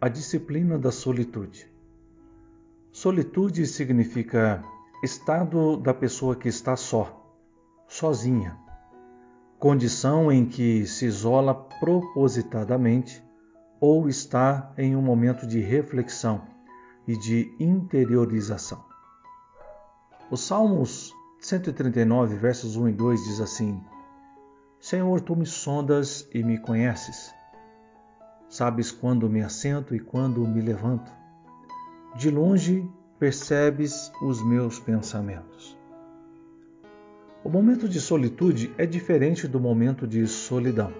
A disciplina da solitude. Solitude significa estado da pessoa que está só, sozinha, condição em que se isola propositadamente ou está em um momento de reflexão e de interiorização. Os Salmos 139, versos 1 e 2 diz assim: Senhor, tu me sondas e me conheces. Sabes quando me assento e quando me levanto. De longe percebes os meus pensamentos. O momento de solitude é diferente do momento de solidão.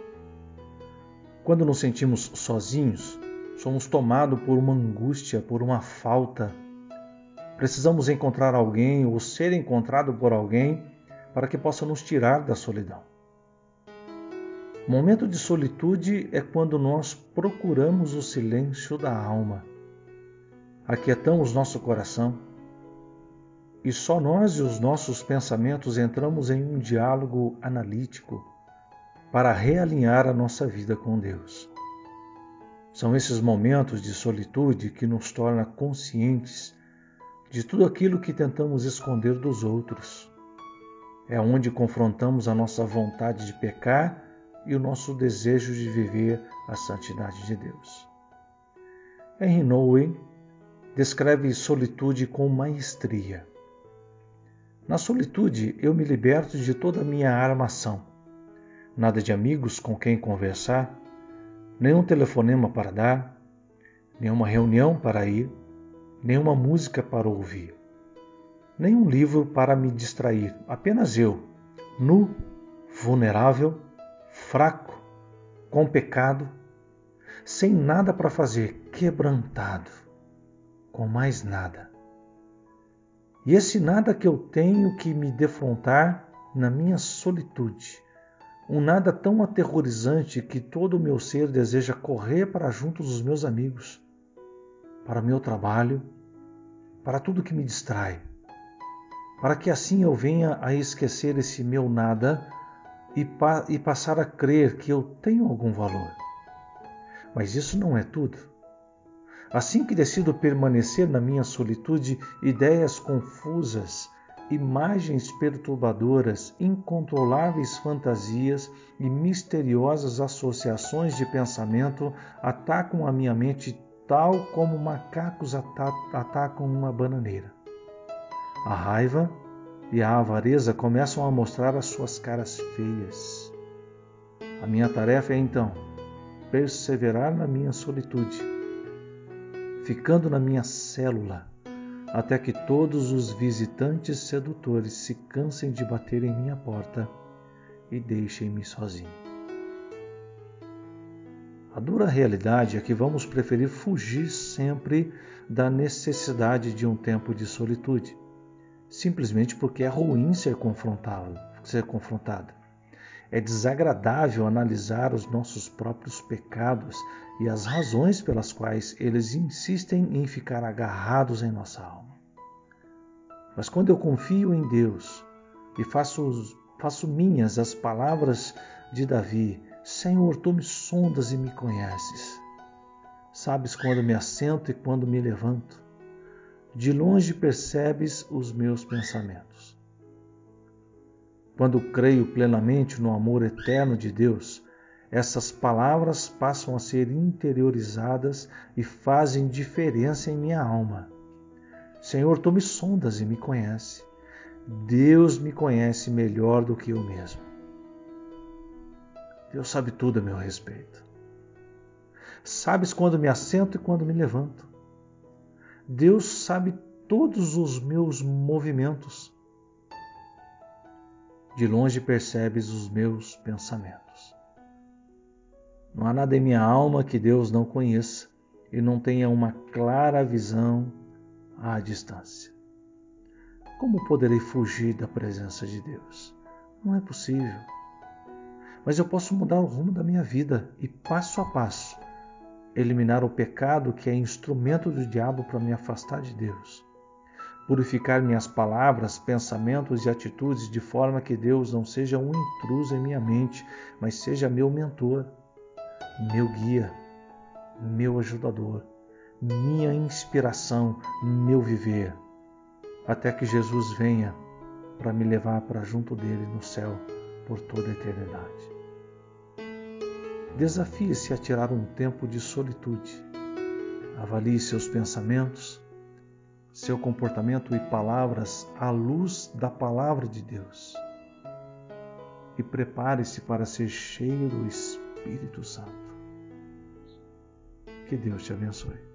Quando nos sentimos sozinhos, somos tomados por uma angústia, por uma falta. Precisamos encontrar alguém ou ser encontrado por alguém para que possa nos tirar da solidão. Momento de solitude é quando nós procuramos o silêncio da alma, aquietamos nosso coração e só nós e os nossos pensamentos entramos em um diálogo analítico para realinhar a nossa vida com Deus. São esses momentos de solitude que nos torna conscientes de tudo aquilo que tentamos esconder dos outros. É onde confrontamos a nossa vontade de pecar e o nosso desejo de viver a santidade de Deus. Henry Nowen descreve solitude com maestria. Na solitude eu me liberto de toda a minha armação. Nada de amigos com quem conversar, nenhum telefonema para dar, nenhuma reunião para ir, nenhuma música para ouvir, nenhum livro para me distrair, apenas eu, nu, vulnerável fraco, com pecado, sem nada para fazer, quebrantado, com mais nada. E esse nada que eu tenho que me defrontar na minha solitude, um nada tão aterrorizante que todo o meu ser deseja correr para junto dos meus amigos, para meu trabalho, para tudo que me distrai, para que assim eu venha a esquecer esse meu nada e, pa e passar a crer que eu tenho algum valor. Mas isso não é tudo. Assim que decido permanecer na minha solitude, ideias confusas, imagens perturbadoras, incontroláveis fantasias e misteriosas associações de pensamento atacam a minha mente tal como macacos atacam uma bananeira. A raiva, e a avareza começam a mostrar as suas caras feias. A minha tarefa é então perseverar na minha solitude, ficando na minha célula, até que todos os visitantes sedutores se cansem de bater em minha porta e deixem-me sozinho. A dura realidade é que vamos preferir fugir sempre da necessidade de um tempo de solitude simplesmente porque é ruim ser confrontado, ser confrontado. É desagradável analisar os nossos próprios pecados e as razões pelas quais eles insistem em ficar agarrados em nossa alma. Mas quando eu confio em Deus e faço, faço minhas as palavras de Davi, Senhor, tu me sondas e me conheces. Sabes quando me assento e quando me levanto. De longe percebes os meus pensamentos. Quando creio plenamente no amor eterno de Deus, essas palavras passam a ser interiorizadas e fazem diferença em minha alma. Senhor, tu me sondas e me conhece. Deus me conhece melhor do que eu mesmo. Deus sabe tudo a meu respeito. Sabes quando me assento e quando me levanto. Deus sabe todos os meus movimentos. De longe percebes os meus pensamentos. Não há nada em minha alma que Deus não conheça e não tenha uma clara visão à distância. Como poderei fugir da presença de Deus? Não é possível. Mas eu posso mudar o rumo da minha vida e passo a passo eliminar o pecado que é instrumento do diabo para me afastar de Deus. Purificar minhas palavras, pensamentos e atitudes de forma que Deus não seja um intruso em minha mente, mas seja meu mentor, meu guia, meu ajudador, minha inspiração, meu viver, até que Jesus venha para me levar para junto dele no céu por toda a eternidade. Desafie-se a tirar um tempo de solitude. Avalie seus pensamentos, seu comportamento e palavras à luz da palavra de Deus. E prepare-se para ser cheio do Espírito Santo. Que Deus te abençoe.